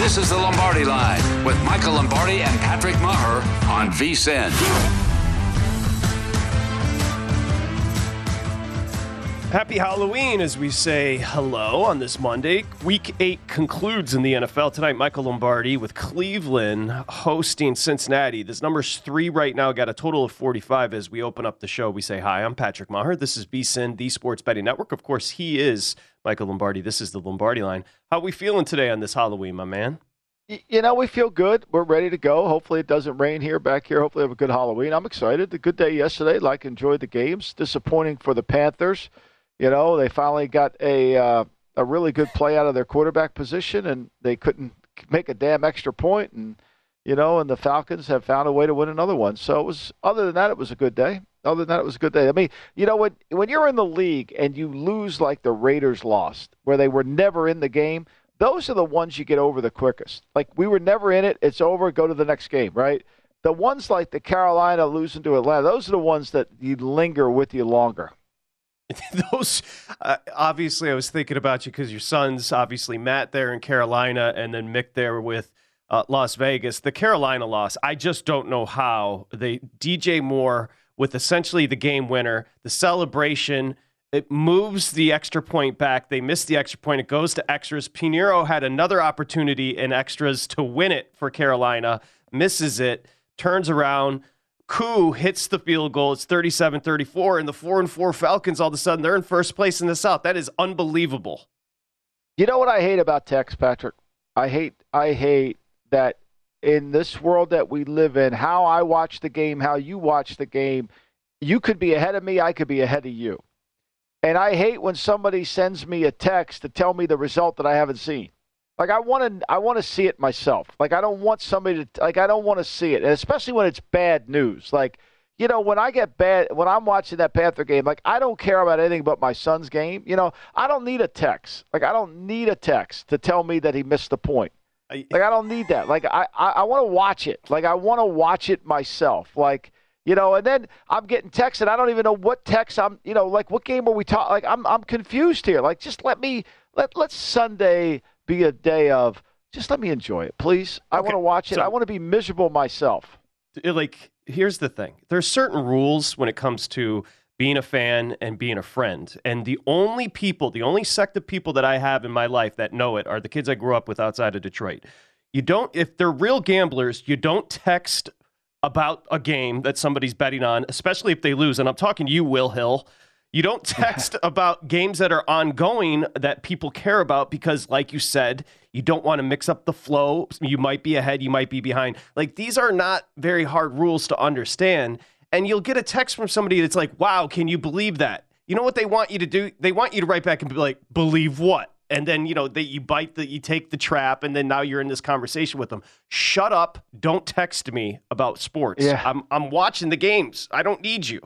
This is the Lombardi Line with Michael Lombardi and Patrick Maher on VSIN. Happy Halloween as we say hello on this Monday. Week eight concludes in the NFL tonight. Michael Lombardi with Cleveland hosting Cincinnati. This number's three right now. Got a total of 45 as we open up the show. We say hi. I'm Patrick Maher. This is VSIN, the Sports Betting Network. Of course, he is Michael Lombardi. This is the Lombardi line. How are we feeling today on this Halloween, my man? You know, we feel good. We're ready to go. Hopefully, it doesn't rain here back here. Hopefully, have a good Halloween. I'm excited. A good day yesterday. Like, enjoyed the games. Disappointing for the Panthers. You know, they finally got a uh, a really good play out of their quarterback position, and they couldn't make a damn extra point. And you know, and the Falcons have found a way to win another one. So it was. Other than that, it was a good day. Other than that, it was a good day. I mean, you know, when when you're in the league and you lose like the Raiders lost, where they were never in the game, those are the ones you get over the quickest. Like we were never in it. It's over. Go to the next game, right? The ones like the Carolina losing to Atlanta, those are the ones that you linger with you longer. those uh, obviously i was thinking about you because your son's obviously matt there in carolina and then mick there with uh, las vegas the carolina loss i just don't know how they dj moore with essentially the game winner the celebration it moves the extra point back they miss the extra point it goes to extras piñeiro had another opportunity in extras to win it for carolina misses it turns around Koo hits the field goal. It's 37 34, and the 4 and 4 Falcons all of a sudden they're in first place in the South. That is unbelievable. You know what I hate about Tex, Patrick? I hate I hate that in this world that we live in, how I watch the game, how you watch the game, you could be ahead of me, I could be ahead of you. And I hate when somebody sends me a text to tell me the result that I haven't seen. Like I want to, I want to see it myself. Like I don't want somebody to, like I don't want to see it, and especially when it's bad news. Like you know, when I get bad, when I'm watching that Panther game, like I don't care about anything but my son's game. You know, I don't need a text. Like I don't need a text to tell me that he missed the point. Like I don't need that. Like I, I, I want to watch it. Like I want to watch it myself. Like you know, and then I'm getting texts and I don't even know what text I'm. You know, like what game are we talking? Like I'm, I'm confused here. Like just let me let let's Sunday be a day of just let me enjoy it, please. I okay. want to watch it. So, I want to be miserable myself. Like, here's the thing there's certain rules when it comes to being a fan and being a friend. And the only people, the only sect of people that I have in my life that know it are the kids I grew up with outside of Detroit. You don't, if they're real gamblers, you don't text about a game that somebody's betting on, especially if they lose. And I'm talking to you, Will Hill. You don't text about games that are ongoing that people care about because, like you said, you don't want to mix up the flow. You might be ahead, you might be behind. Like these are not very hard rules to understand. And you'll get a text from somebody that's like, wow, can you believe that? You know what they want you to do? They want you to write back and be like, believe what? And then, you know, that you bite that you take the trap, and then now you're in this conversation with them. Shut up. Don't text me about sports. Yeah. I'm, I'm watching the games. I don't need you.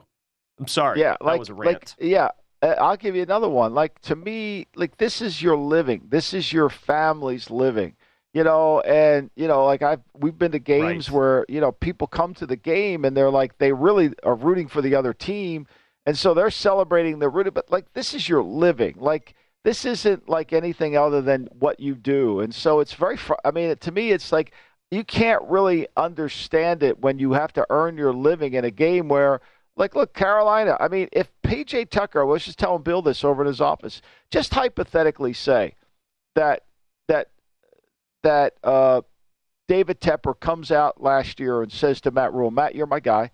I'm sorry. Yeah, that like, was a rant. like yeah. Uh, I'll give you another one. Like to me, like this is your living. This is your family's living. You know, and you know, like I've we've been to games Right. where you know people come to the game and they're like they really are rooting for the other team, and so they're celebrating the rooting. But like this is your living. Like this isn't like anything other than what you do, and so it's very. Fr- I mean, to me, it's like you can't really understand it when you have to earn your living in a game where like, look, Carolina. I mean, if PJ Tucker, I was just telling Bill this over in his office, just hypothetically say that that that uh, David Tepper comes out last year and says to Matt Rhule, Matt, you're my guy.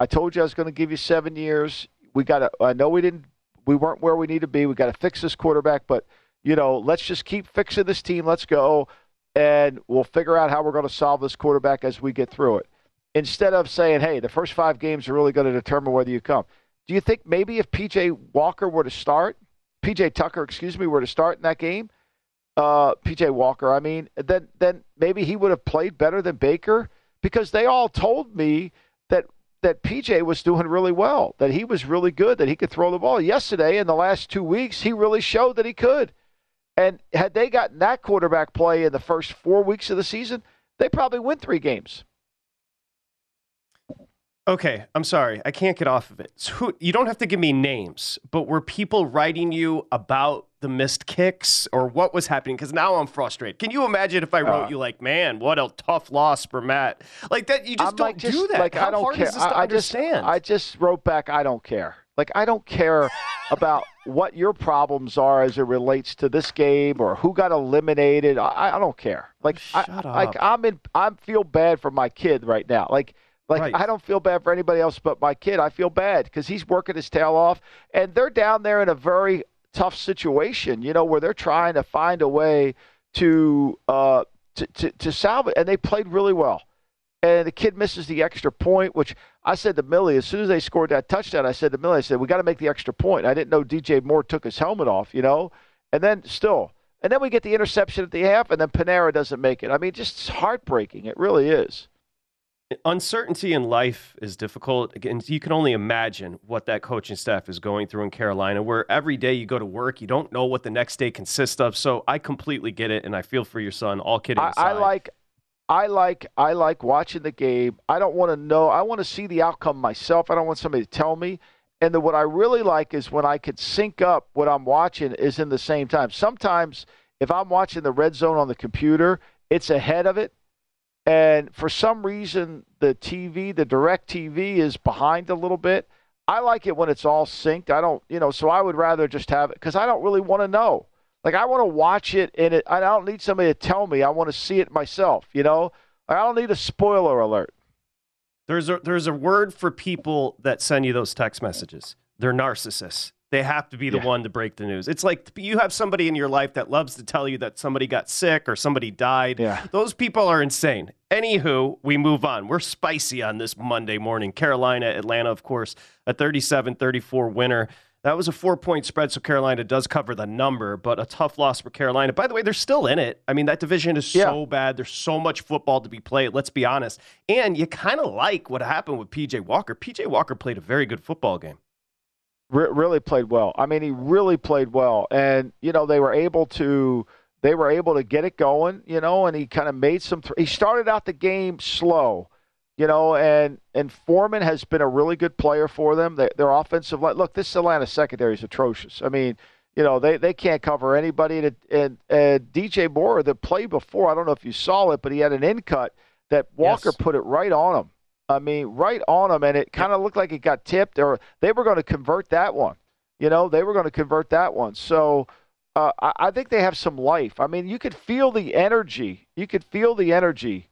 I told you I was going to give you seven years. We got to. I know we didn't. We weren't where we need to be. We got to fix this quarterback, but you know, let's just keep fixing this team. Let's go, and we'll figure out how we're going to solve this quarterback as we get through it instead of saying, hey, the first five games are really going to determine whether you come. Do you think maybe if PJ Walker were to start, PJ Tucker, excuse me, were to start in that game, uh, PJ Walker, I mean, then then maybe he would have played better than Baker because they all told me that that PJ was doing really well, that he was really good, that he could throw the ball. Yesterday, in the last two weeks, he really showed that he could. And had they gotten that quarterback play in the first four weeks of the season, they probably win three games. Okay, I'm sorry. I can't get off of it. So you don't have to give me names, but were people writing you about the missed kicks or what was happening? Because now I'm frustrated. Can you imagine if I wrote Uh, you like, man, what a tough loss for Matt? Like that, you just I'm don't like, just, do that. Like How I don't care. is this to I, I just understand? I just wrote back. I don't care. Like I don't care about what your problems are as it relates to this game or who got eliminated. I, I don't care. Like I, Shut like up. I'm in. I feel bad for my kid right now. Like. Like Right. I don't feel bad for anybody else but my kid. I feel bad because he's working his tail off, and they're down there in a very tough situation. You know where they're trying to find a way to uh, to, to to salve it, and they played really well and the kid misses the extra point, which I said to Millie as soon as they scored that touchdown. I said to Millie, I said we got to make the extra point. I didn't know DJ Moore took his helmet off, you know, and then still, and then we get the interception at the half, and then Piñeiro doesn't make it. I mean, just heartbreaking. It really is. Uncertainty in life is difficult. Again, you can only imagine what that coaching staff is going through in Carolina, where every day you go to work, you don't know what the next day consists of. So I completely get it, and I feel for your son. All kidding I, aside. I like. I like I like watching the game. I don't want to know. I want to see the outcome myself. I don't want somebody to tell me. And then what I really like is when I could sync up what I'm watching is in the same time. Sometimes if I'm watching the red zone on the computer, it's ahead of it. And for some reason the TV, the direct TV is behind a little bit. I like it when it's all synced. I don't, you know, so I would rather just have it cuz I don't really want to know. Like I want to watch it and it I don't need somebody to tell me. I want to see it myself, you know? I don't need a spoiler alert. There's a there's a word for people that send you those text messages. They're narcissists. They have to be the Yeah. one to break the news. It's like you have somebody in your life that loves to tell you that somebody got sick or somebody died. Yeah. Those people are insane. Anywho, we move on. We're spicy on this Monday morning. Carolina, Atlanta, of course, a 37 34 winner. That was a four point spread, so Carolina does cover the number, but a tough loss for Carolina. By the way, they're still in it. I mean, that division is Yeah. so bad. There's so much football to be played, let's be honest. And you kind of like what happened with PJ Walker. PJ Walker played a very good football game. Re- really played well. I mean, he really played well, and you know they were able to they were able to get it going. You know, and he kind of made some. Th- he started out the game slow, you know, and and Foreman has been a really good player for them. They, their offensive line. Look, this Atlanta secondary is atrocious. I mean, you know, they, they can't cover anybody. And, and, and DJ Moore, the play before, I don't know if you saw it, but he had an in cut that Walker Yes. put it right on him. I mean, right on them, and it kind of looked like it got tipped, or they were going to convert that one. You know, they were going to convert that one. So uh, I, I think they have some life. I mean, you could feel the energy. You could feel the energy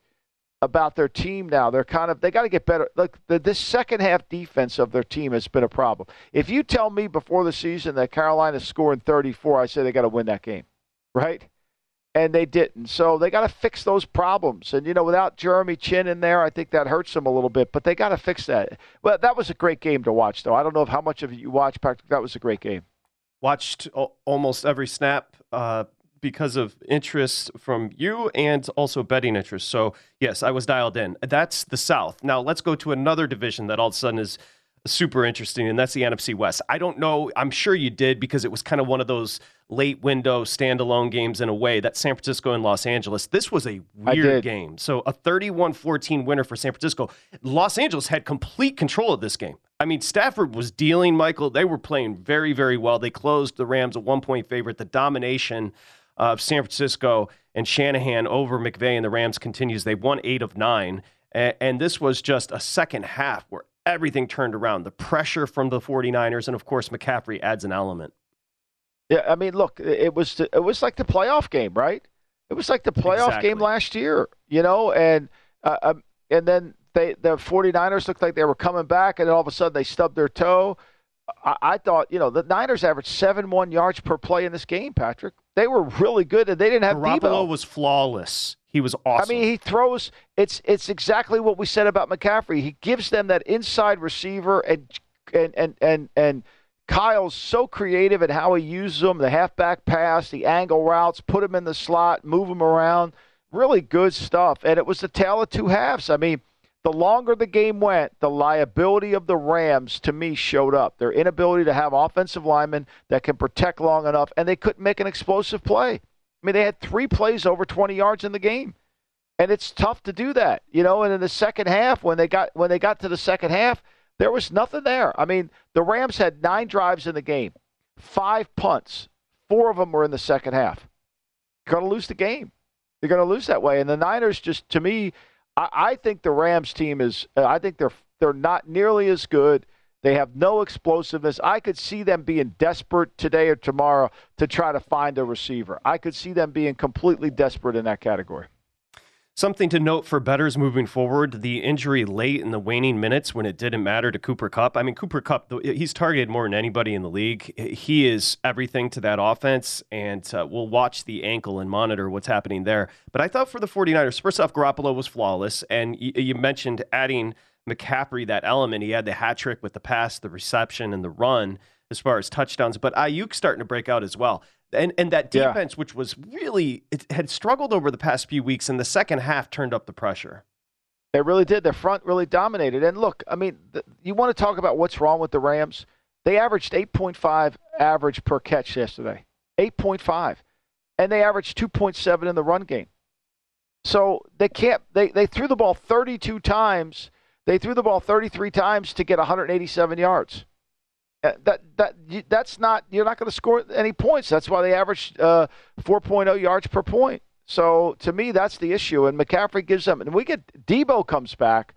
about their team now. They're kind of they got to get better. Look, the, this second half defense of their team has been a problem. If you tell me before the season that Carolina's scoring 34, I say they got to win that game, right? And they didn't. So they got to fix those problems. And you know, without Jeremy Chinn in there, I think that hurts them a little bit. But they got to fix that. Well, that was a great game to watch, though. I don't know how much of you watched. Patrick, that was a great game. Watched almost every snap. Uh, because of interest from you and also betting interest. So, yes, I was dialed in. That's the South. Now, let's go to another division that all of a sudden is super interesting, and that's the NFC West. I don't know. I'm sure you did because it was kind of one of those late window standalone games in a way that San Francisco and Los Angeles. This was a weird game. So, a 31 14 winner for San Francisco. Los Angeles had complete control of this game. I mean, Stafford was dealing, Michael. They were playing very, very well. They closed the Rams a one point favorite. The domination of San Francisco and Shanahan over McVay and the Rams continues. They won eight of nine. And, this was just a second half where everything turned around. The pressure from the 49ers, and of course, McCaffrey adds an element. Yeah, I mean, look, it was it was like the playoff game, right? It was like the playoff exactly. game last year, you know, and uh, um, and then they the 49ers looked like they were coming back, and then all of a sudden they stubbed their toe. I, I thought, you know, the Niners averaged seven one yards per play in this game, Patrick. They were really good, and they didn't have Garoppolo Deebo. was flawless. He was awesome. I mean, he throws. It's it's exactly what we said about McCaffrey. He gives them that inside receiver, and and and and and Kyle's so creative in how he uses them. The halfback pass, the angle routes, put him in the slot, move him around. Really good stuff. And it was the tale of two halves. I mean, the longer the game went, the liability of the Rams to me showed up. Their inability to have offensive linemen that can protect long enough, and they couldn't make an explosive play. I mean, they had three plays over 20 yards in the game, and it's tough to do that, you know. And in the second half, when they got when they got to the second half, there was nothing there. I mean, the Rams had nine drives in the game, five punts, four of them were in the second half. You're going to lose the game. You're going to lose that way. And the Niners just, to me, I, I think the Rams team is. Uh, I think they're they're not nearly as good. They have no explosiveness. I could see them being desperate today or tomorrow to try to find a receiver. I could see them being completely desperate in that category. Something to note for bettors moving forward the injury late in the waning minutes when it didn't matter to Cooper Kupp. I mean, Cooper Kupp, he's targeted more than anybody in the league. He is everything to that offense, and uh, we'll watch the ankle and monitor what's happening there. But I thought for the 49ers, first off, Garoppolo was flawless, and you, you mentioned adding McCaffrey that element. He had the hat trick with the pass, the reception, and the run as far as touchdowns, but Aiyuk starting to break out as well and and that defense, yeah. which was really it had struggled over the past few weeks, in the second half turned up the pressure. They really did. Their front really dominated. And look, I mean, the, you want to talk about what's wrong with the Rams? They averaged 8.5 average per catch yesterday. 8.5, and they averaged 2.7 in the run game. So they can't. They they threw the ball 32 times. They threw the ball 33 times to get 187 yards. Uh, that that that's not you're not going to score any points. That's why they average uh, 4.0 yards per point. So to me, that's the issue. And McCaffrey gives them. And we get Deebo comes back.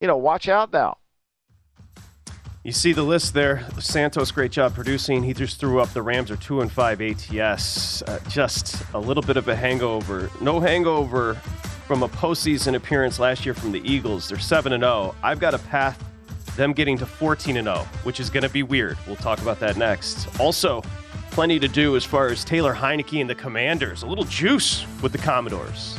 You know, watch out now. You see the list there. Santos, great job producing. He just threw up. The Rams are two and five ATS. Uh, just a little bit of a hangover. No hangover from a postseason appearance last year from the Eagles. They're seven and zero. Oh. I've got a path them getting to 14 and 0, which is going to be weird. We'll talk about that next. Also, plenty to do as far as Taylor Heinicke and the Commanders. A little juice with the Commodores.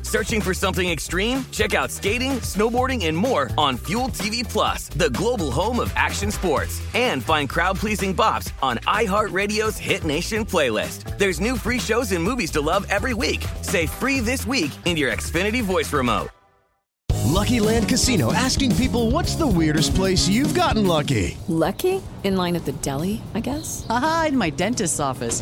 Searching for something extreme? Check out skating, snowboarding, and more on Fuel TV Plus, the global home of action sports. And find crowd-pleasing bops on iHeartRadio's Hit Nation playlist. There's new free shows and movies to love every week. Say free this week in your Xfinity voice remote. Lucky Land Casino asking people what's the weirdest place you've gotten lucky? Lucky? In line at the deli, I guess? Aha, in my dentist's office.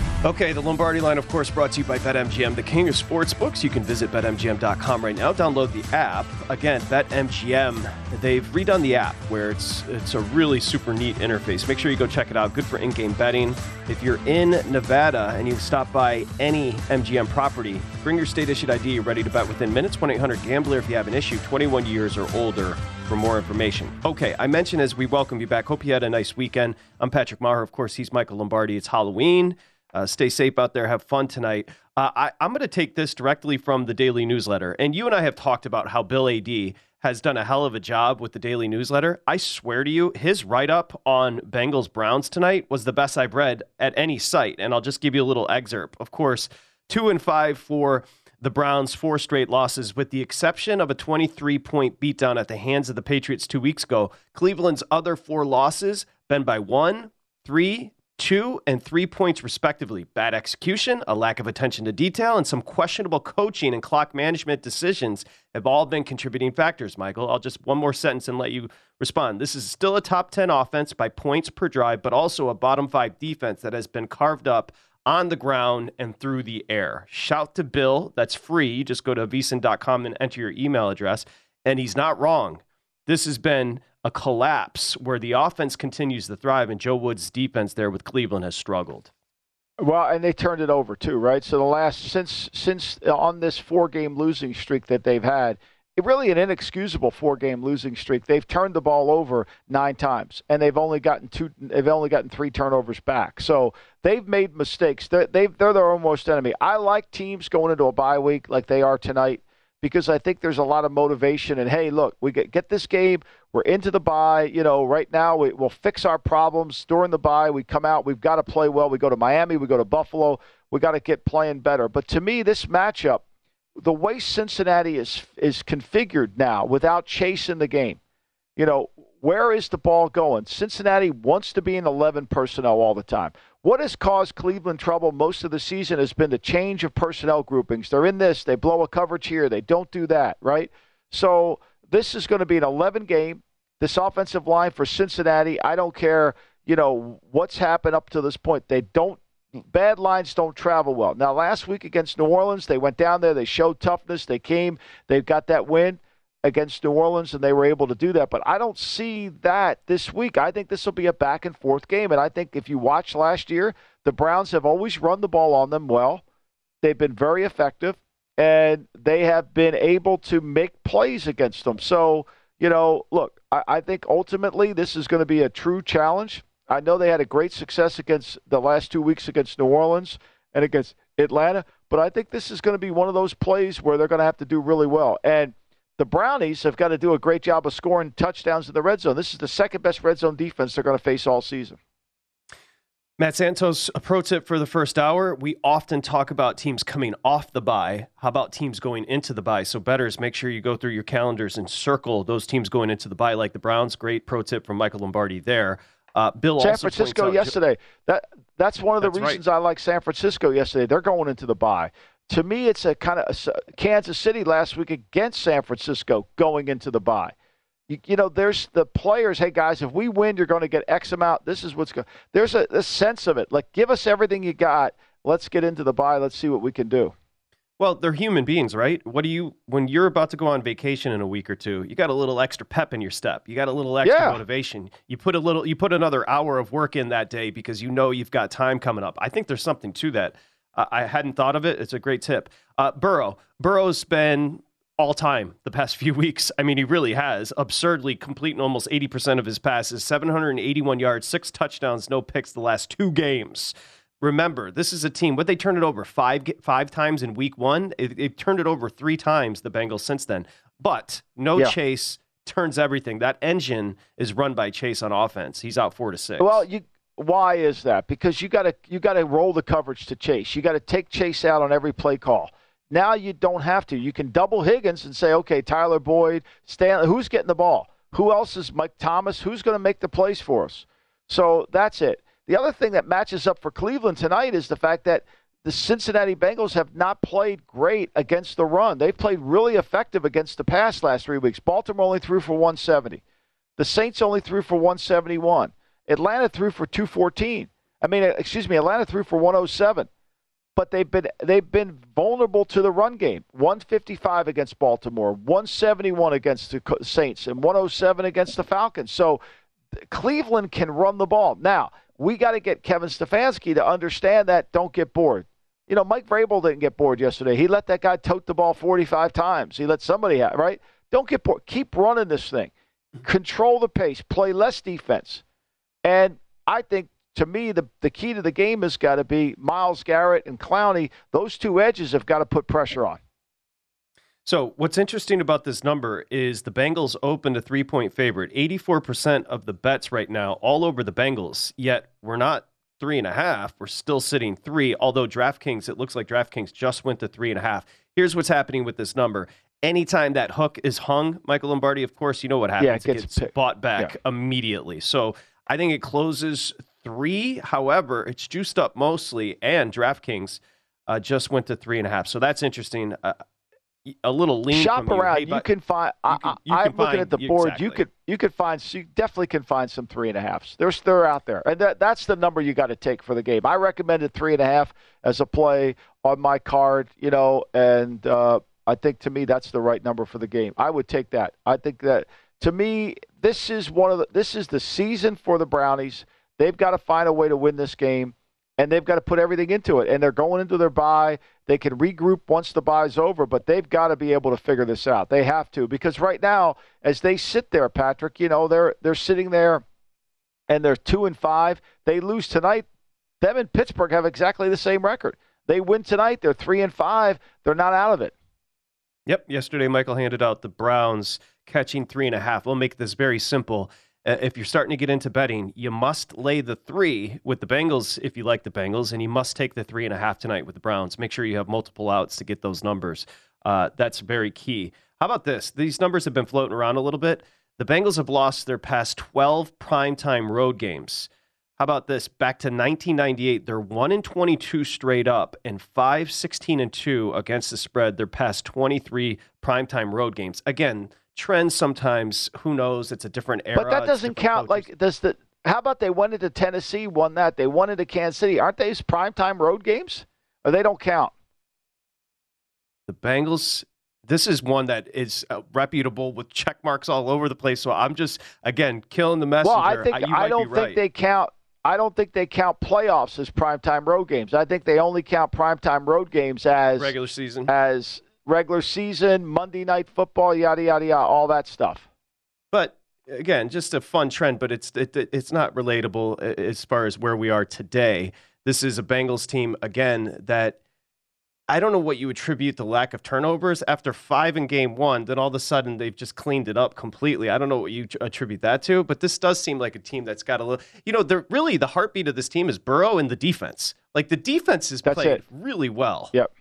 Okay, the Lombardi line, of course, brought to you by BetMGM, the king of sports books. You can visit BetMGM.com right now. Download the app. Again, BetMGM. They've redone the app where it's it's a really super neat interface. Make sure you go check it out. Good for in-game betting. If you're in Nevada and you stop by any MGM property, bring your state-issued ID. You're ready to bet within minutes. 1-800-GAMBLER if you have an issue. 21 years or older for more information. Okay, I mentioned as we welcome you back. Hope you had a nice weekend. I'm Patrick Maher. Of course, he's Michael Lombardi. It's Halloween. Uh, stay safe out there. Have fun tonight. Uh, I, I'm going to take this directly from the daily newsletter. And you and I have talked about how Bill Adee has done a hell of a job with the daily newsletter. I swear to you, his write up on Bengals Browns tonight was the best I've read at any site. And I'll just give you a little excerpt. Of course, two and five for the Browns, four straight losses, with the exception of a 23 point beatdown at the hands of the Patriots two weeks ago. Cleveland's other four losses been by one, three, two and three points respectively. Bad execution, a lack of attention to detail, and some questionable coaching and clock management decisions have all been contributing factors, Michael. I'll just one more sentence and let you respond. This is still a top 10 offense by points per drive, but also a bottom five defense that has been carved up on the ground and through the air. Shout to Bill. That's free. Just go to vsin.com and enter your email address. And he's not wrong. This has been a collapse where the offense continues to thrive and Joe Woods' defense there with Cleveland has struggled. Well, and they turned it over too, right? So the last since since uh, on this four game losing streak that they've had, it really an inexcusable four game losing streak. They've turned the ball over nine times, and they've only gotten two. They've only gotten three turnovers back. So they've made mistakes. They're, they've, they're their own worst enemy. I like teams going into a bye week like they are tonight because I think there's a lot of motivation. And hey, look, we get, get this game. We're into the bye. You know, right now we, will fix our problems during the bye. We come out. We've got to play well. We go to Miami. We go to Buffalo. We got to get playing better. But to me, this matchup, the way Cincinnati is is configured now, without chasing the game, you know, where is the ball going? Cincinnati wants to be in 11 personnel all the time. What has caused Cleveland trouble most of the season has been the change of personnel groupings. They're in this, they blow a coverage here, they don't do that, right? So this is going to be an 11 game. This offensive line for Cincinnati, I don't care, you know, what's happened up to this point. They don't bad lines don't travel well. Now last week against New Orleans, they went down there, they showed toughness, they came, they've got that win against New Orleans, and they were able to do that. But I don't see that this week. I think this will be a back and forth game. And I think if you watch last year, the Browns have always run the ball on them well. They've been very effective, and they have been able to make plays against them. So, you know, look, I, I think ultimately this is going to be a true challenge. I know they had a great success against the last two weeks against New Orleans and against Atlanta, but I think this is going to be one of those plays where they're going to have to do really well. And the Brownies have got to do a great job of scoring touchdowns in the red zone. This is the second best red zone defense they're going to face all season. Matt Santos, a pro tip for the first hour. We often talk about teams coming off the bye. How about teams going into the bye? So, bettors, make sure you go through your calendars and circle those teams going into the bye, like the Browns. Great pro tip from Michael Lombardi there. Uh, Bill also. San Francisco yesterday. That that's one of the that's reasons right. I like San Francisco yesterday. They're going into the bye. To me, it's a kind uh, of Kansas City last week against San Francisco going into the bye. You, you, know, there's the players. Hey guys, if we win, you're going to get X amount. This is what's going. There's a, a sense of it. Like, give us everything you got. Let's get into the bye. Let's see what we can do. Well, they're human beings, right? What do you when you're about to go on vacation in a week or two? You got a little extra pep in your step. You got a little extra yeah. motivation. You put a little you put another hour of work in that day because you know you've got time coming up. I think there's something to that. I hadn't thought of it. It's a great tip. Uh, Burrow. Burrow's been all time the past few weeks. I mean, he really has absurdly completing almost 80% of his passes, 781 yards, six touchdowns, no picks the last two games remember, this is a team. What they turned it over five five times in week one. It, it turned it over three times. The Bengals since then, but no yeah. Chase turns everything. That engine is run by Chase on offense. He's out four to six. Well, you why is that? Because you got to you got to roll the coverage to Chase. You got to take Chase out on every play call. Now you don't have to. You can double Higgins and say, okay, Tyler Boyd, Stanley, who's getting the ball? Who else is Mike Thomas? Who's going to make the plays for us? So that's it. The other thing that matches up for Cleveland tonight is the fact that the Cincinnati Bengals have not played great against the run. They've played really effective against the pass last three weeks. Baltimore only threw for 170. The Saints only threw for 171. Atlanta threw for 214. I mean, excuse me, Atlanta threw for 107. But they've been they've been vulnerable to the run game. 155 against Baltimore, 171 against the Saints, and 107 against the Falcons. So Cleveland can run the ball. Now, we got to get Kevin Stefanski to understand that don't get bored. You know, Mike Vrabel didn't get bored yesterday. He let that guy tote the ball 45 times. He let somebody have, right? Don't get bored. Keep running this thing. Control the pace. Play less defense. And I think, to me, the, the key to the game has got to be Myles Garrett and Clowney. Those two edges have got to put pressure on. So, what's interesting about this number is the Bengals opened a three point favorite. 84% of the bets right now, all over the Bengals, yet we're not three and a half. We're still sitting three, although DraftKings, it looks like DraftKings just went to three and a half. Here's what's happening with this number. Anytime that hook is hung, Michael Lombardi, of course, you know what happens. Yeah, it gets, it gets bought back yeah. immediately. So, I think it closes three. However, it's juiced up mostly, and DraftKings uh, just went to three and a half. So that's interesting. Uh, a little lean. Shop around. You, you can find. You can, you I, am looking at the board. Exactly. You could you could find. You definitely can find some three and a halfs. There's they're out there, and that, that's the number you got to take for the game. I recommended three and a half as a play on my card. You know, and uh, I think to me that's the right number for the game. I would take that. I think that to me this is one of the this is the season for the Brownies. They've got to find a way to win this game and they've got to put everything into it. And they're going into their bye. They can regroup once the bye's over, but they've got to be able to figure this out. They have to because right now, as they sit there, Patrick, you know they're they're sitting there, and they're two and five. They lose tonight. Them and Pittsburgh have exactly the same record. They win tonight. They're three and five. They're not out of it. Yep. Yesterday, Michael handed out the Browns catching three and a half. We'll make this very simple. Uh, if you're starting to get into betting, you must lay the three with the Bengals if you like the Bengals, and you must take the three and a half tonight with the Browns. Make sure you have multiple outs to get those numbers. Uh, that's very key. How about this? These numbers have been floating around a little bit. The Bengals have lost their past 12 primetime road games. How about this? Back to 1998, they're 1 and 22 straight up and 5 16 and 2 against the spread their past 23 primetime road games. Again, trends sometimes. Who knows? It's a different era. But that doesn't count. Coaches. Like does the how about they went into Tennessee, won that. They won into Kansas City. Aren't these primetime road games? Or they don't count? The Bengals. This is one that is uh, reputable with check marks all over the place. So I'm just again killing the messenger. Well, I think I don't think right. they count. I don't think they count playoffs as primetime road games. I think they only count primetime road games as regular season as regular season, Monday night football, yada yada yada, all that stuff. But again, just a fun trend, but it's it, it's not relatable as far as where we are today. This is a Bengals team again that I don't know what you attribute the lack of turnovers after five in game one. Then all of a sudden they've just cleaned it up completely. I don't know what you attribute that to, but this does seem like a team that's got a little. You know, they're really the heartbeat of this team is Burrow and the defense. Like the defense is played really well. Yep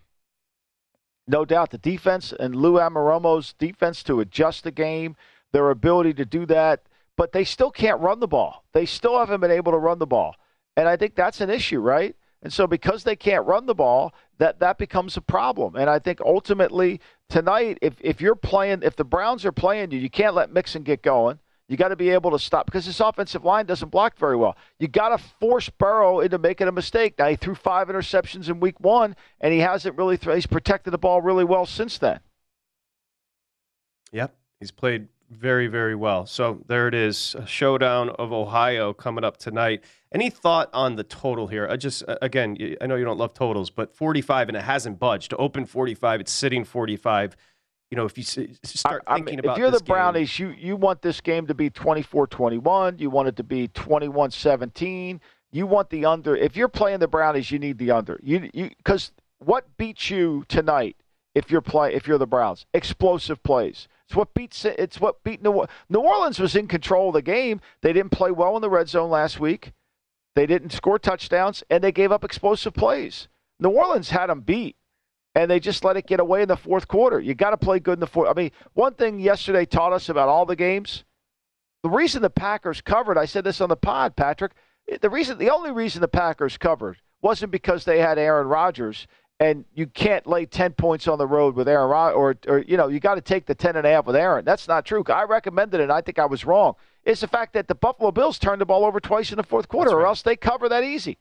no doubt the defense and Lou Anarumo's defense to adjust the game, their ability to do that, but they still can't run the ball. They still haven't been able to run the ball. And I think that's an issue, right? And so because they can't run the ball, that that becomes a problem. And I think ultimately tonight, if if you're playing, if the Browns are playing you, you can't let Mixon get going. You got to be able to stop because this offensive line doesn't block very well. You got to force Burrow into making a mistake. Now he threw five interceptions in Week One, and he hasn't really. Th- he's protected the ball really well since then. Yep, he's played very, very well. So there it is, a showdown of Ohio coming up tonight. Any thought on the total here? I just again, I know you don't love totals, but 45 and it hasn't budged. To open 45, it's sitting 45. You know, if you start I, thinking I mean, about if you're the this game- Brownies, you you want this game to be 24-21. You want it to be 21-17. You want the under. If you're playing the Brownies, you need the under. You you because what beats you tonight? If you're play if you're the Browns, explosive plays. It's what beats it's what beat New New Orleans was in control of the game. They didn't play well in the red zone last week. They didn't score touchdowns and they gave up explosive plays. New Orleans had them beat and they just let it get away in the fourth quarter. You got to play good in the fourth. I mean, one thing yesterday taught us about all the games. The reason the Packers covered, I said this on the pod, Patrick. Eh, the reason, the only reason the Packers covered wasn't because they had Aaron Rodgers and you can't lay 10 points on the road with Aaron Rod- or, or you know you got to take the 10 and a half with Aaron. That's not true. I recommended it. and I think I was wrong. It's the fact that the Buffalo Bills turned the ball over twice in the fourth quarter, or else they cover that easy.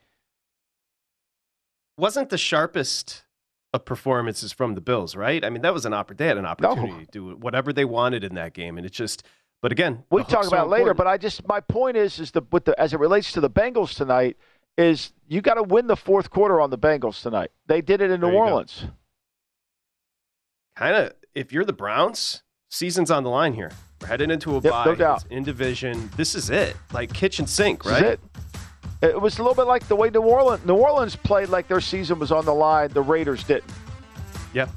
wasn't the sharpest of performances from the Bills, right? I mean, that was an opportunity. They had an opportunity to do whatever they wanted in that game, and it just. But again, We talk hook's so about later, but I just my point is is the with the as it relates to the Bengals tonight is you got to win the fourth quarter on the Bengals tonight. They did it in New There go. Orleans. kind of if you're the Browns, season's on the line here. We're heading into a Yep, bye no doubt. It's in division. This is it, like kitchen sink, This right? It. Was a little bit like the way New Orleans New Orleans played like their season was on the line. The Raiders didn't. Yep.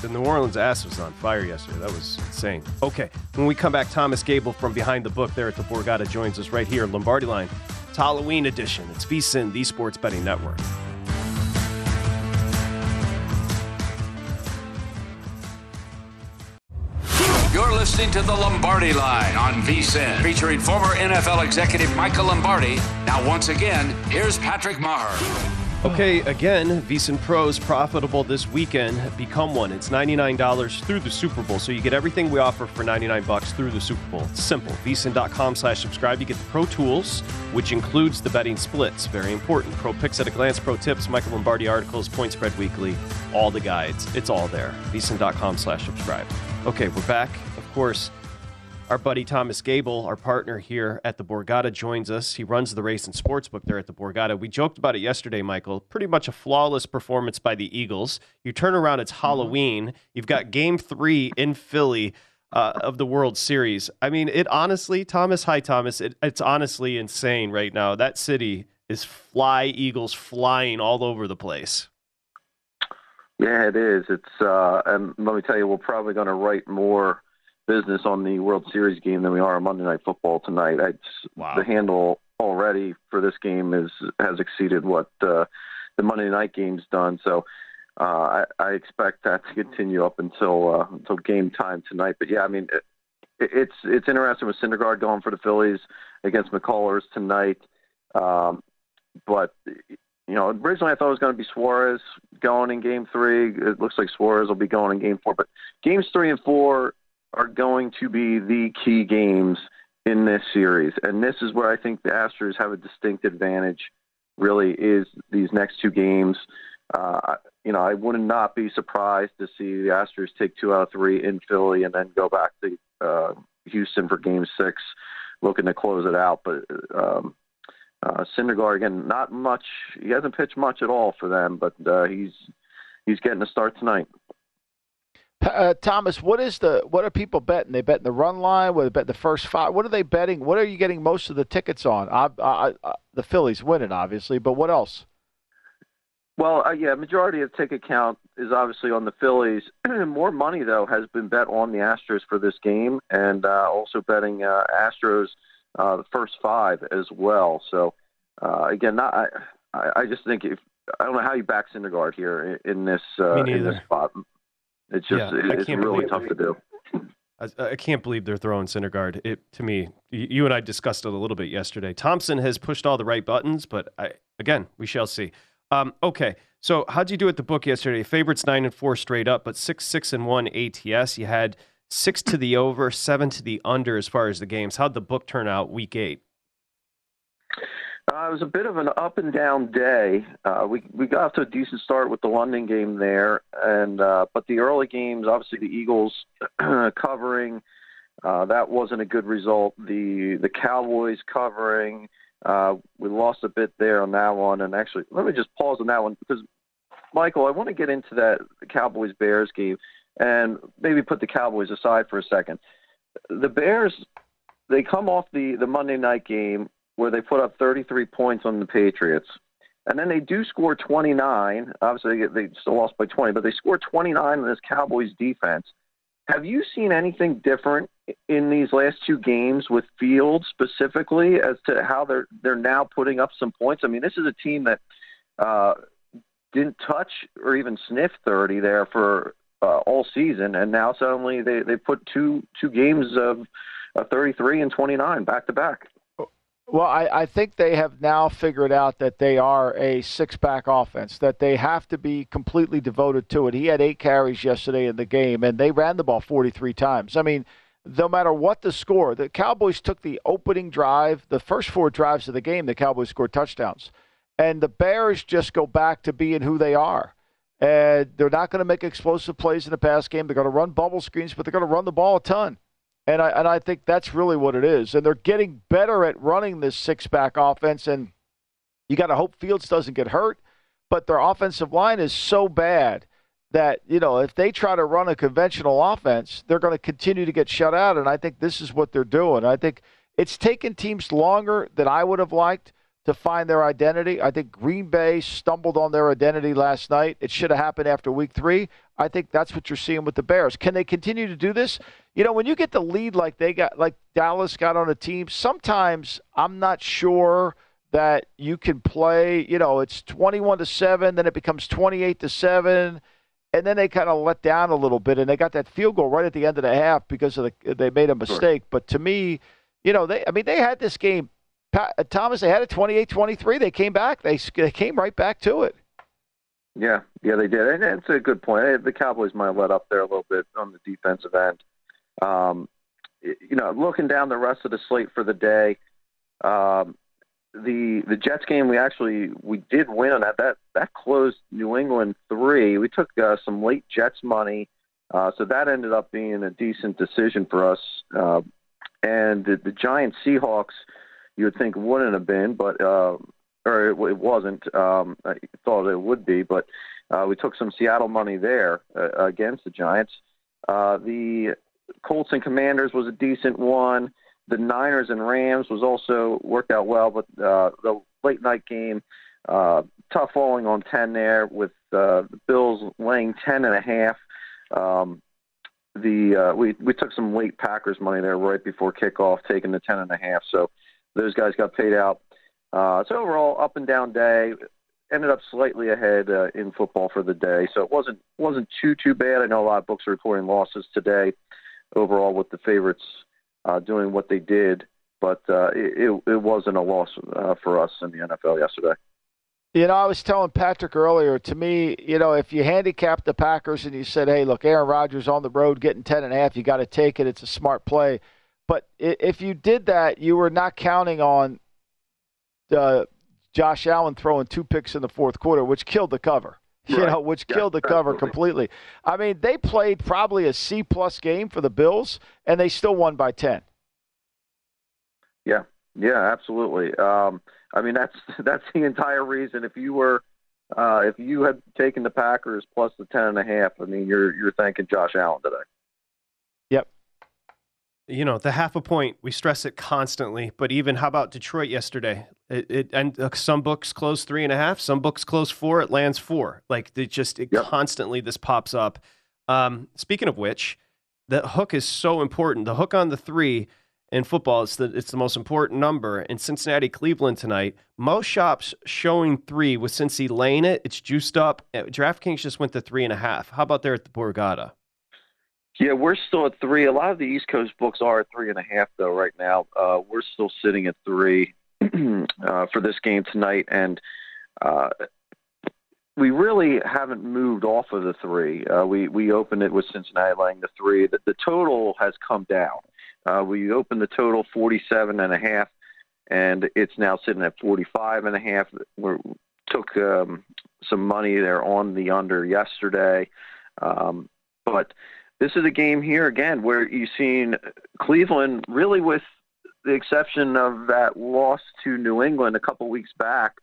The New Orleans ass was on fire yesterday. That was insane. Okay, when we come back, Thomas Gable from behind the book there at the Borgata joins us right here, Lombardi Line. It's Halloween edition. It's VSIN, the Sports Betting Network. Listening to the Lombardi Line on VSIN, featuring former NFL executive Michael Lombardi. Now, once again, here's Patrick Maher. Okay, again, VSIN Pros profitable this weekend. Become one. It's $99 through the Super Bowl. So you get everything we offer for 99 bucks through the Super Bowl. It's simple. VSIN.com slash subscribe. You get the Pro Tools, which includes the betting splits. Very important. Pro Picks at a Glance, Pro Tips, Michael Lombardi articles, Point Spread Weekly, all the guides. It's all there. VSIN.com slash subscribe. Okay, we're back. Of course, our buddy Thomas Gable, our partner here at the Borgata, joins us. He runs the race and sportsbook there at the Borgata. We joked about it yesterday, Michael. Pretty much a flawless performance by the Eagles. You turn around, it's Halloween. You've got game three in Philly uh, of the World Series. I mean, it honestly, Thomas, hi, Thomas, it, it's honestly insane right now. That city is fly Eagles flying all over the place. Yeah, it is. It's uh, and let me tell you, we're probably going to write more business on the World Series game than we are on Monday Night Football tonight. I, The handle already for this game is has exceeded what uh, the Monday night game's done. So uh, I, I expect that to continue up until uh, until game time tonight. But yeah, I mean, it, it's it's interesting with Syndergaard going for the Phillies against McCullers tonight. Um, but you know, originally I thought it was going to be Suarez going in Game Three. It looks like Suarez will be going in Game Four. But Games Three and Four are going to be the key games in this series, and this is where I think the Astros have a distinct advantage. Really, is these next two games. Uh, you know, I would not be surprised to see the Astros take two out of three in Philly and then go back to uh, Houston for Game Six, looking to close it out. But um, uh, Syndergaard again, not much. He hasn't pitched much at all for them, but uh, he's he's getting a start tonight. Uh, Thomas, what is the what are people betting? They betting the run line. What they bet the first five? What are they betting? What are you getting most of the tickets on? I, I, I, the Phillies winning, obviously, but what else? Well, uh, yeah, majority of ticket count is obviously on the Phillies. More money though has been bet on the Astros for this game, and uh, also betting uh, Astros uh, the first five as well. So uh, again, not I, I I just think if I don't know how you back Syndergaard here in, in this uh, in this spot. It's just Yeah, it- it's really tough to do. I, I can't believe they're throwing Syndergaard. It to me, you and I discussed it a little bit yesterday. Thomson has pushed all the right buttons, but I, again, we shall see. Um, okay, so how'd you do at the book yesterday? Favorites nine and four straight up, but six six and one ATS. You had six to the over, seven to the under as far as the games. How'd the book turn out week eight? Uh, it was a bit of an up and down day. Uh, we we got off to a decent start with the London game there, and uh, but the early games, obviously the Eagles covering, uh, that wasn't a good result. The the Cowboys covering, uh, we lost a bit there on that one. And actually, let me just pause on that one because Michael, I want to get into that Cowboys Bears game and maybe put the Cowboys aside for a second. The Bears, they come off the the Monday night game where they put up 33 points on the Patriots. And then they do score 29. Obviously, they still lost by 20, but they score 29 in this Cowboys defense. Have you seen anything different in these last two games with Fields specifically as to how they're they're now putting up some points? I mean, this is a team that uh, didn't touch or even sniff 30 there for uh, all season, and now suddenly they they put two two games of uh, 33 and 29 back to back. Well, I, I think they have now figured out that they are a six back offense, that they have to be completely devoted to it. He had eight carries yesterday in the game, and they ran the ball 43 times. I mean, no matter what the score, the Cowboys took the opening drive, the first four drives of the game, the Cowboys scored touchdowns. And the Bears just go back to being who they are. And they're not going to make explosive plays in the pass game. They're going to run bubble screens, but they're going to run the ball a ton. And I and I think that's really what it is. And they're getting better at running this six back offense. And you got to hope Fields doesn't get hurt. But their offensive line is so bad that you know if they try to run a conventional offense, they're going to continue to get shut out. And I think this is what they're doing. I think it's taken teams longer than I would have liked to find their identity. I think Green Bay stumbled on their identity last night. It should have happened after week three. I think that's what you're seeing with the Bears. Can they continue to do this? You know, when you get the lead like they got, like Dallas got on a team, sometimes I'm not sure that you can play. You know, it's 21 to seven, then it becomes 28 to seven, and then they kind of let down a little bit, and they got that field goal right at the end of the half because of the they made a mistake. Sure. But to me, you know, they I mean they had this game Pat, uh, Thomas, they had it 28-23. They came back. They they came right back to it. Yeah, yeah, they did, and it's a good point. The Cowboys might let up there a little bit on the defensive end. Um, you know, looking down the rest of the slate for the day, um, the the Jets game we actually we did win on that. That that closed New England three. We took uh, some late Jets money, uh, so that ended up being a decent decision for us. Uh, and the, the Giant Seahawks you would think wouldn't have been, but uh, or it, it wasn't. Um, I thought it would be, but uh, we took some Seattle money there uh, against the Giants. Uh, the Colts and Commanders was a decent one. The Niners and Rams was also worked out well, but uh, the late night game, uh, tough falling on ten there with uh, the Bills laying ten and a half. Um, the uh, we we took some late Packers money there right before kickoff, taking the ten and a half. So those guys got paid out. Uh, so overall, up and down day. Ended up slightly ahead uh, in football for the day, so it wasn't wasn't too too bad. I know a lot of books are reporting losses today. Overall, with the favorites uh, doing what they did, but uh, it, it wasn't a loss uh, for us in the NFL yesterday. You know, I was telling Patrick earlier, to me, you know, if you handicap the Packers and you said, hey, look, Aaron Rodgers on the road getting 10 and a half, you got to take it. It's a smart play. But if you did that, you were not counting on uh, Josh Allen throwing two picks in the fourth quarter, which killed the cover. You right. know, which yeah, killed the cover absolutely. completely. I mean, they played probably a C plus game for the Bills, and they still won by ten. Yeah, yeah, absolutely. Um, I mean, that's that's the entire reason. If you were, uh, if you had taken the Packers plus the ten and a half, I mean, you're you're thanking Josh Allen today you know, the half a point, we stress it constantly. But even how about Detroit yesterday? It, it and uh, some books close three and a half, some books close four. It lands four. Like it just it yep. constantly this pops up. Um, speaking of which, the hook is so important. The hook on the three in football it's the it's the most important number. In Cincinnati, Cleveland tonight, most shops showing three with Cincy laying it. It's juiced up. Uh, DraftKings just went to three and a half. How about there at the Borgata? Yeah, we're still at three. A lot of the East Coast books are at three and a half, though, right now. Uh, we're still sitting at three uh, for this game tonight. And uh, we really haven't moved off of the three. Uh, we we opened it with Cincinnati laying the three. The, the total has come down. Uh, we opened the total 47 and a half, and it's now sitting at 45 and a half. We took um, some money there on the under yesterday, um, but this is a game here again where you've seen Cleveland really, with the exception of that loss to New England a couple weeks back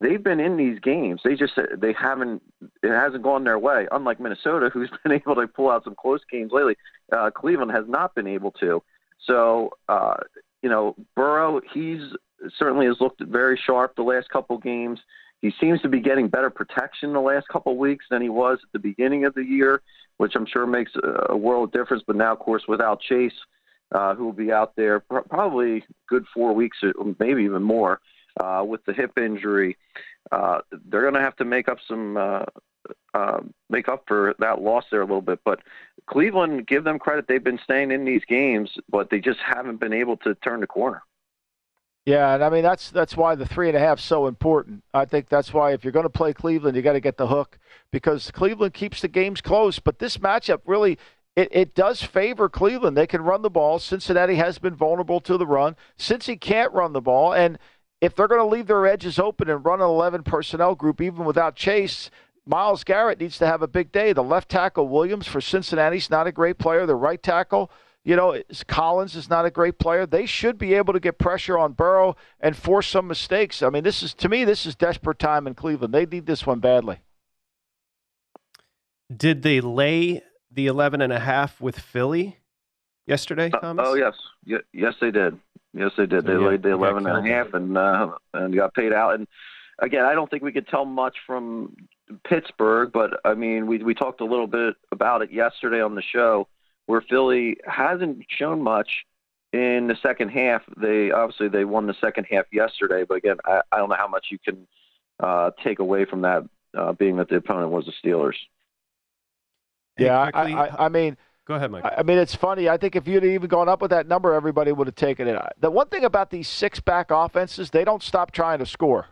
they've been in these games. They just they haven't it hasn't gone their way. Unlike Minnesota, who's been able to pull out some close games lately, uh, Cleveland has not been able to. So uh, you know, Burrow, he's certainly has looked very sharp the last couple games. He seems to be getting better protection the last couple weeks than he was at the beginning of the year, which I'm sure makes a world difference. But now, of course, without Chase, uh, who will be out there probably good four weeks, or maybe even more uh, with the hip injury. Uh, they're going to have to make up some uh, uh, make up for that loss there a little bit. But Cleveland, give them credit; they've been staying in these games, but they just haven't been able to turn the corner. Yeah, and I mean that's that's why the three and a half is so important. I think that's why if you're going to play Cleveland, you got to get the hook because Cleveland keeps the games close. But this matchup really it, it does favor Cleveland. They can run the ball. Cincinnati has been vulnerable to the run. Cincy can't run the ball, and if they're going to leave their edges open and run an 11 personnel group, even without Chase, Myles Garrett needs to have a big day. The left tackle, Williams, for Cincinnati, is not a great player. The right tackle, you know, Collins is not a great player. They should be able to get pressure on Burrow and force some mistakes. I mean, this is, to me, this is desperate time in Cleveland. They need this one badly. Did they lay the 11 and a half with Philly yesterday, uh, Thomas? Uh, oh, yes. Y- yes, they did. Yes, they did. They yeah, laid the eleven and a half and uh, and got paid out. And again, I don't think we could tell much from Pittsburgh, but I mean, we we talked a little bit about it yesterday on the show, where Philly hasn't shown much in the second half. They obviously they won the second half yesterday, but again, I, I don't know how much you can uh, take away from that, uh, being that the opponent was the Steelers. Yeah, I, I, I mean Go ahead, Mike. I mean, it's funny. I think if you'd even gone up with that number, everybody would have taken it. The one thing about these six back offenses, they don't stop trying to score.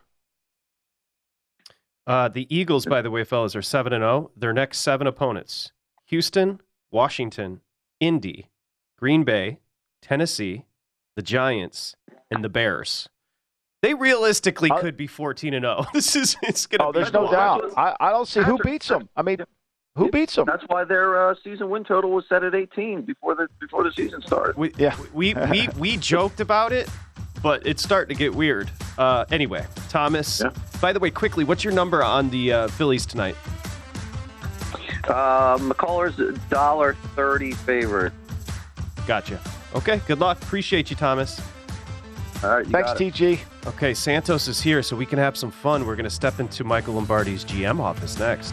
Uh, the Eagles, by the way, fellas, are 7 and 0. Their next seven opponents Houston, Washington, Indy, Green Bay, Tennessee, the Giants, and the Bears. They realistically uh, could be 14 and 0. This is it's going to be Oh, there's no doubt. I, I don't see who beats them. I mean, who beats them? That's why their uh, season win total was set at 18 before the before the season started. We, yeah, we we we joked about it, but it's starting to get weird. Uh, anyway, Thomas. Yeah. By the way, quickly, what's your number on the uh, Phillies tonight? Uh, McCullers dollar thirty favorite. Gotcha. Okay. Good luck. Appreciate you, Thomas. All right. Thanks, TG. Okay, Santos is here, so we can have some fun. We're going to step into Michael Lombardi's GM office next.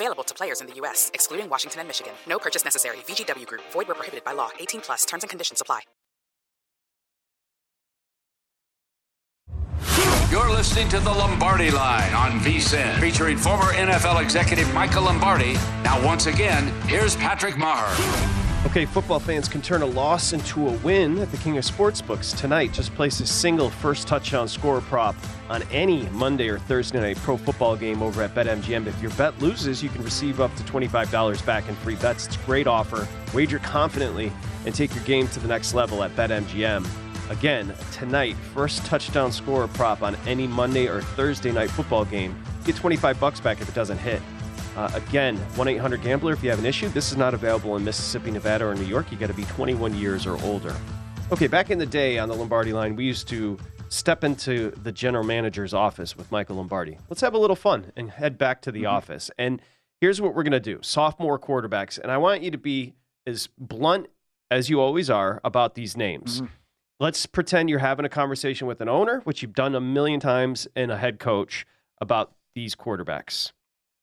Available to players in the U.S., excluding Washington and Michigan. No purchase necessary. VGW Group. Void where prohibited by law. 18 plus. Terms and conditions apply. You're listening to the Lombardi Line on VSIN, featuring former NFL executive Michael Lombardi. Now, once again, here's Patrick Meagher. Okay, football fans can turn a loss into a win at the King of Sportsbooks tonight. Just place a single first touchdown score prop on any Monday or Thursday night pro football game over at BetMGM. If your bet loses, you can receive up to $25 back in free bets. It's a great offer. Wager confidently and take your game to the next level at BetMGM. Again, tonight, first touchdown scorer prop on any Monday or Thursday night football game. Get 25 bucks back if it doesn't hit. Uh, again, 1 800 Gambler if you have an issue. This is not available in Mississippi, Nevada, or New York. You got to be 21 years or older. Okay, back in the day on the Lombardi line, we used to step into the general manager's office with Michael Lombardi. Let's have a little fun and head back to the mm-hmm. office. And here's what we're going to do sophomore quarterbacks. And I want you to be as blunt as you always are about these names. Mm-hmm. Let's pretend you're having a conversation with an owner, which you've done a million times, and a head coach about these quarterbacks.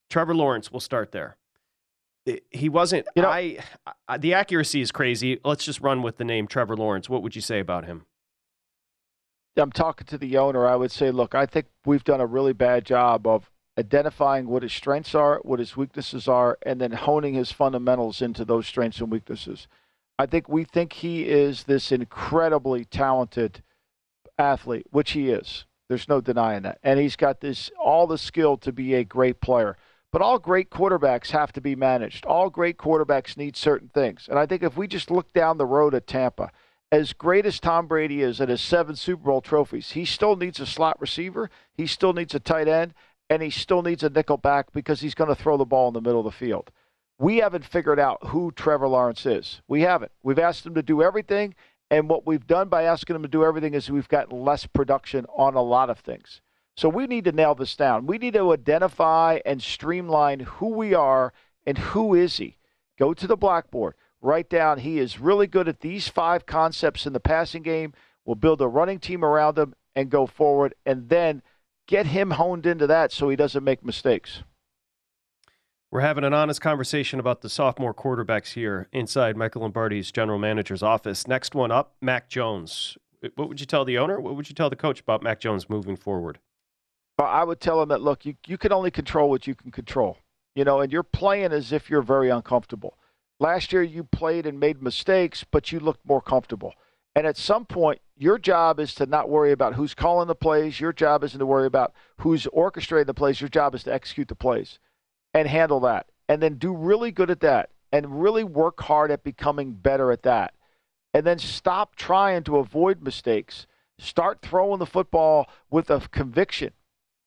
Trevor Lawrence, we'll start there. He wasn't. You know, I, I the accuracy is crazy. Let's just run with the name Trevor Lawrence. What would you say about him? I'm talking to the owner. I would say, look, I think we've done a really bad job of identifying what his strengths are, what his weaknesses are, and then honing his fundamentals into those strengths and weaknesses. I think we think he is this incredibly talented athlete, which he is. There's no denying that. And he's got this all the skill to be a great player. But all great quarterbacks have to be managed. All great quarterbacks need certain things. And I think if we just look down the road at Tampa, as great as Tom Brady is and his seven Super Bowl trophies, he still needs a slot receiver, he still needs a tight end, and he still needs a nickel back because he's going to throw the ball in the middle of the field we haven't figured out who Trevor Lawrence is. We haven't. We've asked him to do everything, and what we've done by asking him to do everything is we've gotten less production on a lot of things. So we need to nail this down. We need to identify and streamline who we are and who is he. Go to the blackboard, write down he is really good at these five concepts in the passing game. We'll build a running team around him and go forward, and then get him honed into that so he doesn't make mistakes. We're having an honest conversation about the sophomore quarterbacks here inside Michael Lombardi's general manager's office. Next one up, Mac Jones. What would you tell the owner? What would you tell the coach about Mac Jones moving forward? I would tell him that look, you, you can only control what you can control. You know, and you're playing as if you're very uncomfortable. Last year you played and made mistakes, but you looked more comfortable. And at some point, your job is to not worry about who's calling the plays. Your job isn't to worry about who's orchestrating the plays. Your job is to execute the plays and handle that. And then do really good at that and really work hard at becoming better at that. And then stop trying to avoid mistakes. Start throwing the football with a conviction.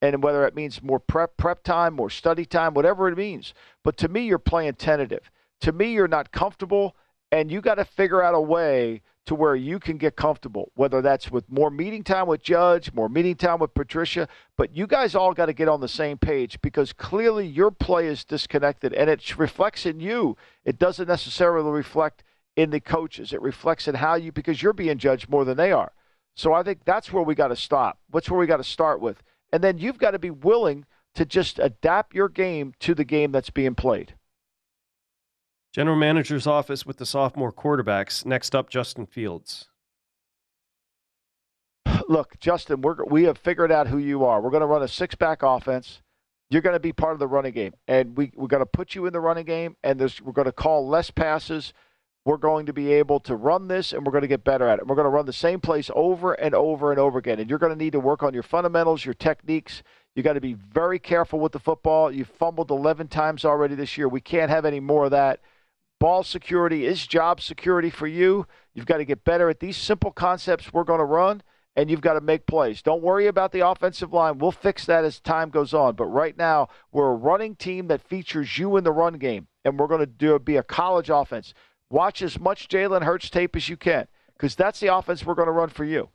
And whether it means more prep prep time, more study time, whatever it means. But to me, you're playing tentative. To me, you're not comfortable, and you got to figure out a way to where you can get comfortable, whether that's with more meeting time with Judge, more meeting time with Patricia. But you guys all got to get on the same page because clearly your play is disconnected and it reflects in you. It doesn't necessarily reflect in the coaches, it reflects in how you, because you're being judged more than they are. So I think that's where we got to stop. That's where we got to start with. And then you've got to be willing to just adapt your game to the game that's being played. General manager's office with the sophomore quarterbacks. Next up, Justin Fields. Look, Justin, we're, we have figured out who you are. We're going to run a six back offense. You're going to be part of the running game. And we, we're going to put you in the running game, and we're going to call less passes. We're going to be able to run this, and we're going to get better at it. We're going to run the same place over and over and over again. And you're going to need to work on your fundamentals, your techniques. You got to be very careful with the football. You've fumbled 11 times already this year. We can't have any more of that. Ball security is job security for you. You've got to get better at these simple concepts we're going to run, and you've got to make plays. Don't worry about the offensive line. We'll fix that as time goes on. But right now, we're a running team that features you in the run game, and we're going to do be a college offense. Watch as much Jalen Hurts tape as you can, because that's the offense we're going to run for you.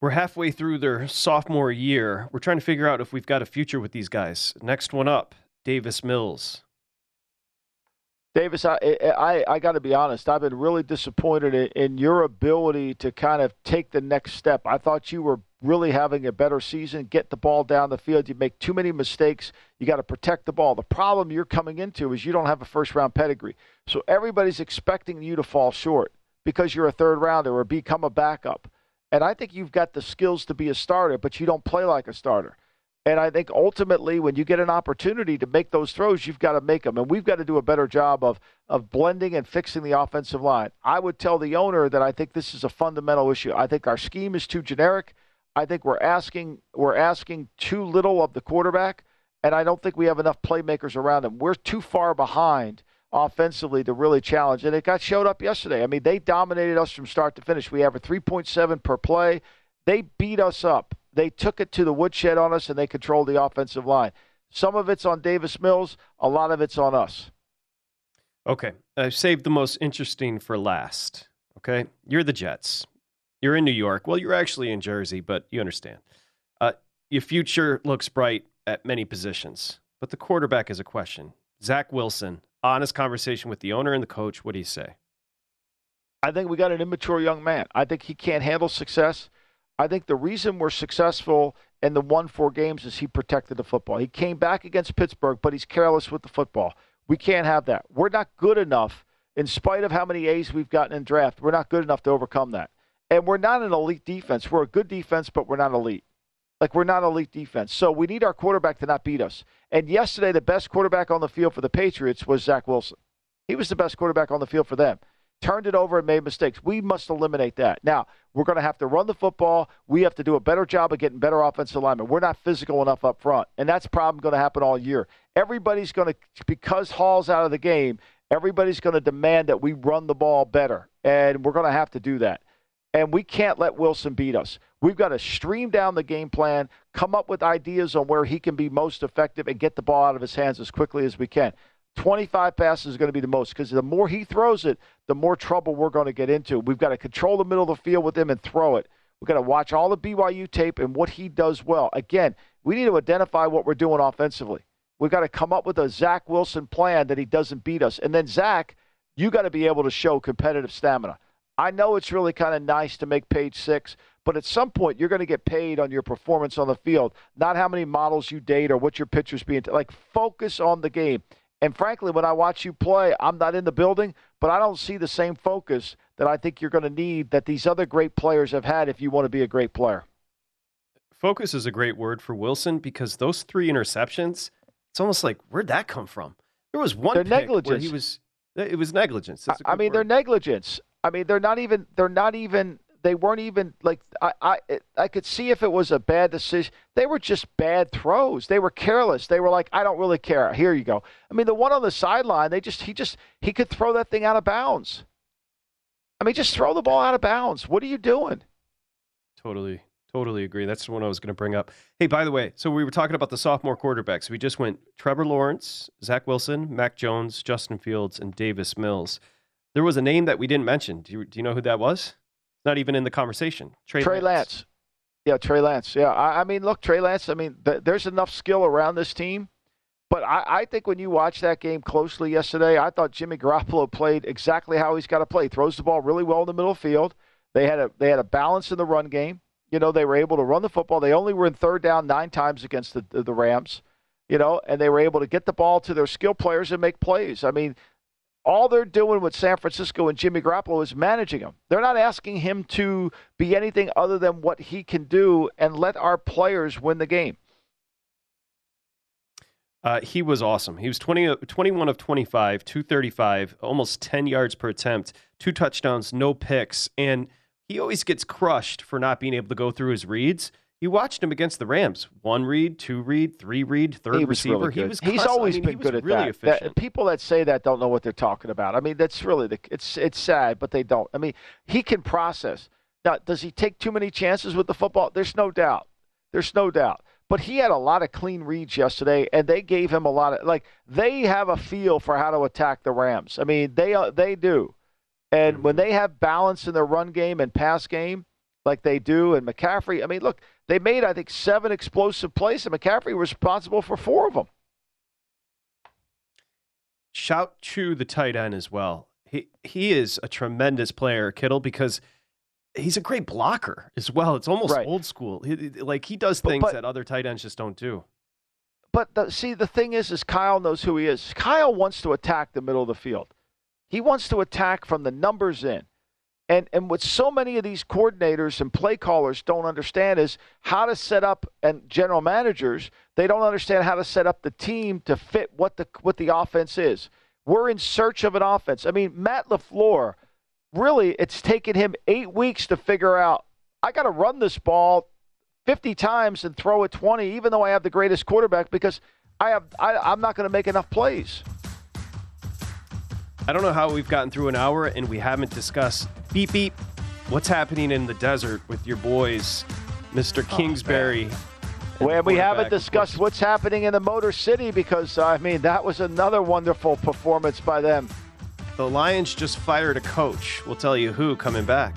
We're halfway through their sophomore year. We're trying to figure out if we've got a future with these guys. Next one up, Davis Mills. Davis, I I, I got to be honest. I've been really disappointed in, in, your ability to kind of take the next step. I thought you were really having a better season. Get the ball down the field. You make too many mistakes. You got to protect the ball. The problem you're coming into is you don't have a first round pedigree, so everybody's expecting you to fall short because you're a third rounder or become a backup. And I think you've got the skills to be a starter, but you don't play like a starter. And I think ultimately, when you get an opportunity to make those throws, you've got to make them. And we've got to do a better job of, of blending and fixing the offensive line. I would tell the owner that I think this is a fundamental issue. I think our scheme is too generic. I think we're asking we're asking too little of the quarterback, and I don't think we have enough playmakers around him. We're too far behind offensively to really challenge. And it got showed up yesterday. I mean, they dominated us from start to finish. We have a 3.7 per play. They beat us up. They took it to the woodshed on us and they controlled the offensive line. Some of it's on Davis Mills, a lot of it's on us. Okay. I saved the most interesting for last. Okay. You're the Jets. You're in New York. Well, you're actually in Jersey, but you understand. Uh, your future looks bright at many positions, but the quarterback is a question. Zach Wilson, honest conversation with the owner and the coach. What do you say? I think we got an immature young man. I think he can't handle success. I think the reason we're successful in the one four games is he protected the football. He came back against Pittsburgh, but he's careless with the football. We can't have that. We're not good enough, in spite of how many A's we've gotten in draft. We're not good enough to overcome that. And we're not an elite defense. We're a good defense, but we're not elite. Like we're not elite defense. So we need our quarterback to not beat us. And yesterday, the best quarterback on the field for the Patriots was Zach Wilson. He was the best quarterback on the field for them turned it over and made mistakes. We must eliminate that. Now, we're going to have to run the football. We have to do a better job of getting better offensive linemen. We're not physical enough up front, and that's probably going to happen all year. Everybody's going to, because Hall's out of the game, everybody's going to demand that we run the ball better, and we're going to have to do that. And we can't let Wilson beat us. We've got to stream down the game plan, come up with ideas on where he can be most effective, and get the ball out of his hands as quickly as we can. 25 passes is going to be the most because the more he throws it, the more trouble we're going to get into. We've got to control the middle of the field with him and throw it. We've got to watch all the BYU tape and what he does well. Again, we need to identify what we're doing offensively. We've got to come up with a Zach Wilson plan that he doesn't beat us. And then, Zach, you got to be able to show competitive stamina. I know it's really kind of nice to make page six, but at some point you're going to get paid on your performance on the field, not how many models you date or what your pitcher's being. T- like, focus on the game. And frankly, when I watch you play, I'm not in the building, but I don't see the same focus that I think you're going to need that these other great players have had if you want to be a great player. Focus is a great word for Wilson because those three interceptions, it's almost like where'd that come from? There was one they're negligence. where he was it was negligence. I mean, word. they're negligence. I mean, they're not even they're not even they weren't even like I I I could see if it was a bad decision. They were just bad throws. They were careless. They were like, I don't really care. Here you go. I mean, the one on the sideline, they just he just he could throw that thing out of bounds. I mean, just throw the ball out of bounds. What are you doing? Totally, totally agree. That's the one I was going to bring up. Hey, by the way, so we were talking about the sophomore quarterbacks. We just went Trevor Lawrence, Zach Wilson, Mac Jones, Justin Fields, and Davis Mills. There was a name that we didn't mention. Do you, do you know who that was? Not even in the conversation. Trey, Trey Lance. Lance. Yeah, Trey Lance. Yeah, I, I mean, look, Trey Lance. I mean, th- there's enough skill around this team, but I, I think when you watch that game closely yesterday, I thought Jimmy Garoppolo played exactly how he's got to play. Throws the ball really well in the middle field. They had a they had a balance in the run game. You know, they were able to run the football. They only were in third down nine times against the the, the Rams. You know, and they were able to get the ball to their skill players and make plays. I mean, all they're doing with San Francisco and Jimmy Garoppolo is managing him. They're not asking him to be anything other than what he can do and let our players win the game. Uh, he was awesome. He was 20, 21 of 25, 235, almost 10 yards per attempt, two touchdowns, no picks. And he always gets crushed for not being able to go through his reads. You watched him against the Rams. One read, two read, three read, third he receiver. Really he was. He's always I mean, been good at really that. that. People that say that don't know what they're talking about. I mean, that's really the. It's it's sad, but they don't. I mean, he can process. Now, does he take too many chances with the football? There's no doubt. There's no doubt. But he had a lot of clean reads yesterday, and they gave him a lot of like. They have a feel for how to attack the Rams. I mean, they uh, they do. And when they have balance in their run game and pass game, like they do. And McCaffrey, I mean, look, they made, I think, seven explosive plays, and McCaffrey was responsible for four of them. Shout to the tight end as well. He he is a tremendous player, Kittle, because he's a great blocker as well. It's almost Right. old school. He, like he does But- things but- that other tight ends just don't do. But the, see, the thing is, is Kyle knows who he is. Kyle wants to attack the middle of the field. He wants to attack from the numbers in. And and what so many of these coordinators and play callers don't understand is how to set up and general managers, they don't understand how to set up the team to fit what the what the offense is. We're in search of an offense. I mean, Matt LaFleur, really it's taken him 8 weeks to figure out I got to run this ball 50 times and throw it 20 even though I have the greatest quarterback because I have I, I'm not going to make enough plays. I don't know how we've gotten through an hour and we haven't discussed beep beep. What's happening in the desert with your boys, Mr. Oh, Kingsbury? and Well, we haven't discussed what's happening in the Motor City because I mean that was another wonderful performance by them. The Lions just fired a coach. We'll tell you who coming back.